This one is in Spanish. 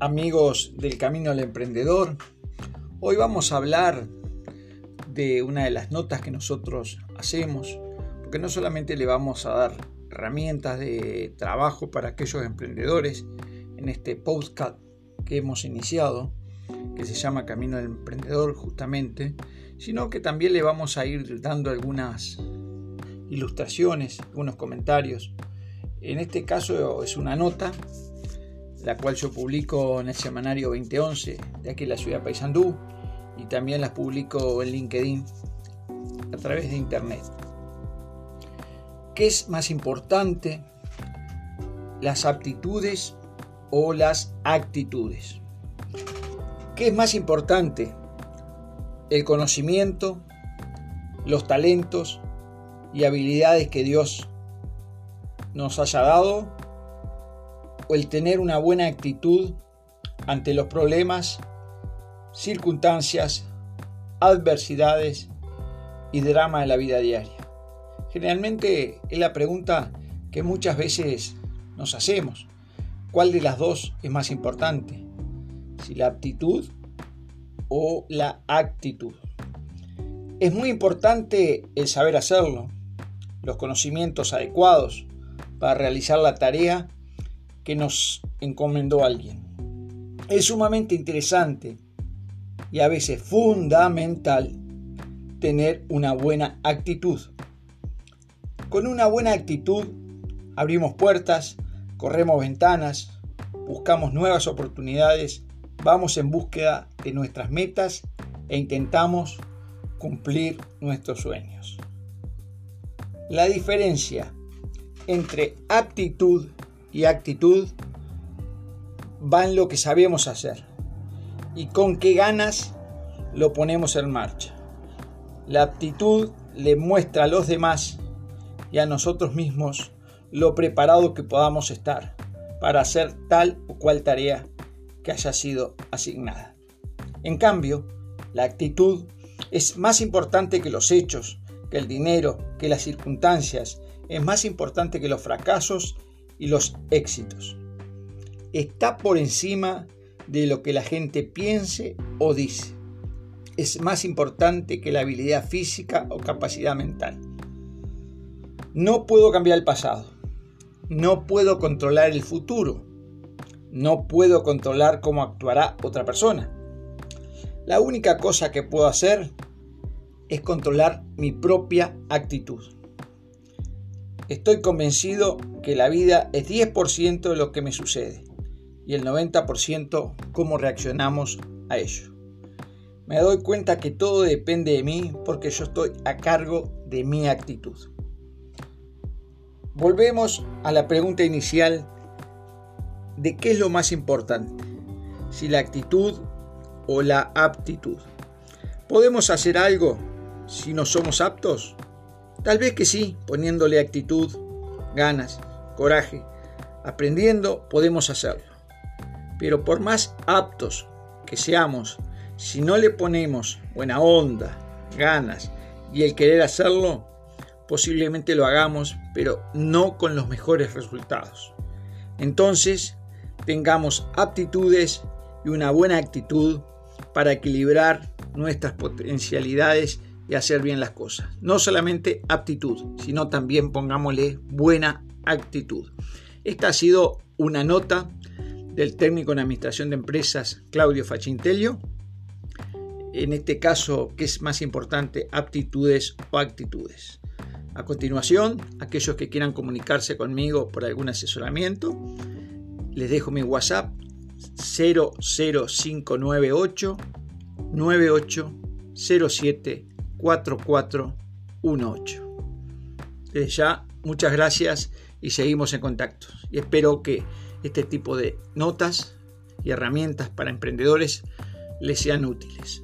amigos del Camino al Emprendedor. Hoy vamos a hablar de una de las notas que nosotros hacemos, porque no solamente le vamos a dar herramientas de trabajo para aquellos emprendedores en este podcast que hemos iniciado, que se llama Camino al Emprendedor justamente, sino que también le vamos a ir dando algunas ilustraciones, algunos comentarios. En este caso es una nota la cual yo publico en el semanario 2011 de aquí en la ciudad de Paysandú y también las publico en LinkedIn a través de internet. ¿Qué es más importante? ¿Las aptitudes o las actitudes? ¿Qué es más importante? ¿El conocimiento, los talentos y habilidades que Dios nos haya dado o el tener una buena actitud ante los problemas, circunstancias, adversidades y drama de la vida diaria? Generalmente es la pregunta que muchas veces nos hacemos. ¿Cuál de las dos es más importante? Si la aptitud o la actitud. Es muy importante el saber hacerlo, los conocimientos adecuados para realizar la tarea que nos encomendó alguien. Es sumamente interesante y a veces fundamental tener una buena actitud. Con una buena actitud abrimos puertas, corremos ventanas, buscamos nuevas oportunidades, vamos en búsqueda de nuestras metas e intentamos cumplir nuestros sueños. La diferencia entre aptitud y actitud va en lo que sabemos hacer y con qué ganas lo ponemos en marcha. La aptitud le muestra a los demás y a nosotros mismos lo preparado que podamos estar para hacer tal o cual tarea que haya sido asignada. En cambio, la actitud es más importante que los hechos, que el dinero, que las circunstancias, es más importante que los fracasos y los éxitos. Está por encima de lo que la gente piense o dice. Es más importante que la habilidad física o capacidad mental. No puedo cambiar el pasado. No puedo controlar el futuro. No puedo controlar cómo actuará otra persona. La única cosa que puedo hacer es controlar mi propia actitud. Estoy convencido que la vida es 10% de lo que me sucede y el 90% cómo reaccionamos a ello. Me doy cuenta que todo depende de mí porque yo estoy a cargo de mi actitud. Volvemos a la pregunta inicial de qué es lo más importante, si la actitud o la aptitud. ¿Podemos hacer algo si no somos aptos? Tal vez que sí, poniéndole actitud, ganas, coraje, aprendiendo podemos hacerlo. Pero por más aptos que seamos, si no le ponemos buena onda, ganas y el querer hacerlo, posiblemente lo hagamos, pero no con los mejores resultados. Entonces, tengamos aptitudes y una buena actitud para equilibrar nuestras potencialidades y hacer bien las cosas. No solamente aptitud, sino también pongámosle buena actitud. Esta ha sido una nota del técnico en administración de empresas Claudio Fachintelio. En este caso, ¿qué es más importante, aptitudes o actitudes? A continuación, aquellos que quieran comunicarse conmigo por algún asesoramiento, les dejo mi WhatsApp 00598 9807 4418. Desde ya, muchas gracias y seguimos en contacto. Y espero que este tipo de notas y herramientas para emprendedores les sean útiles.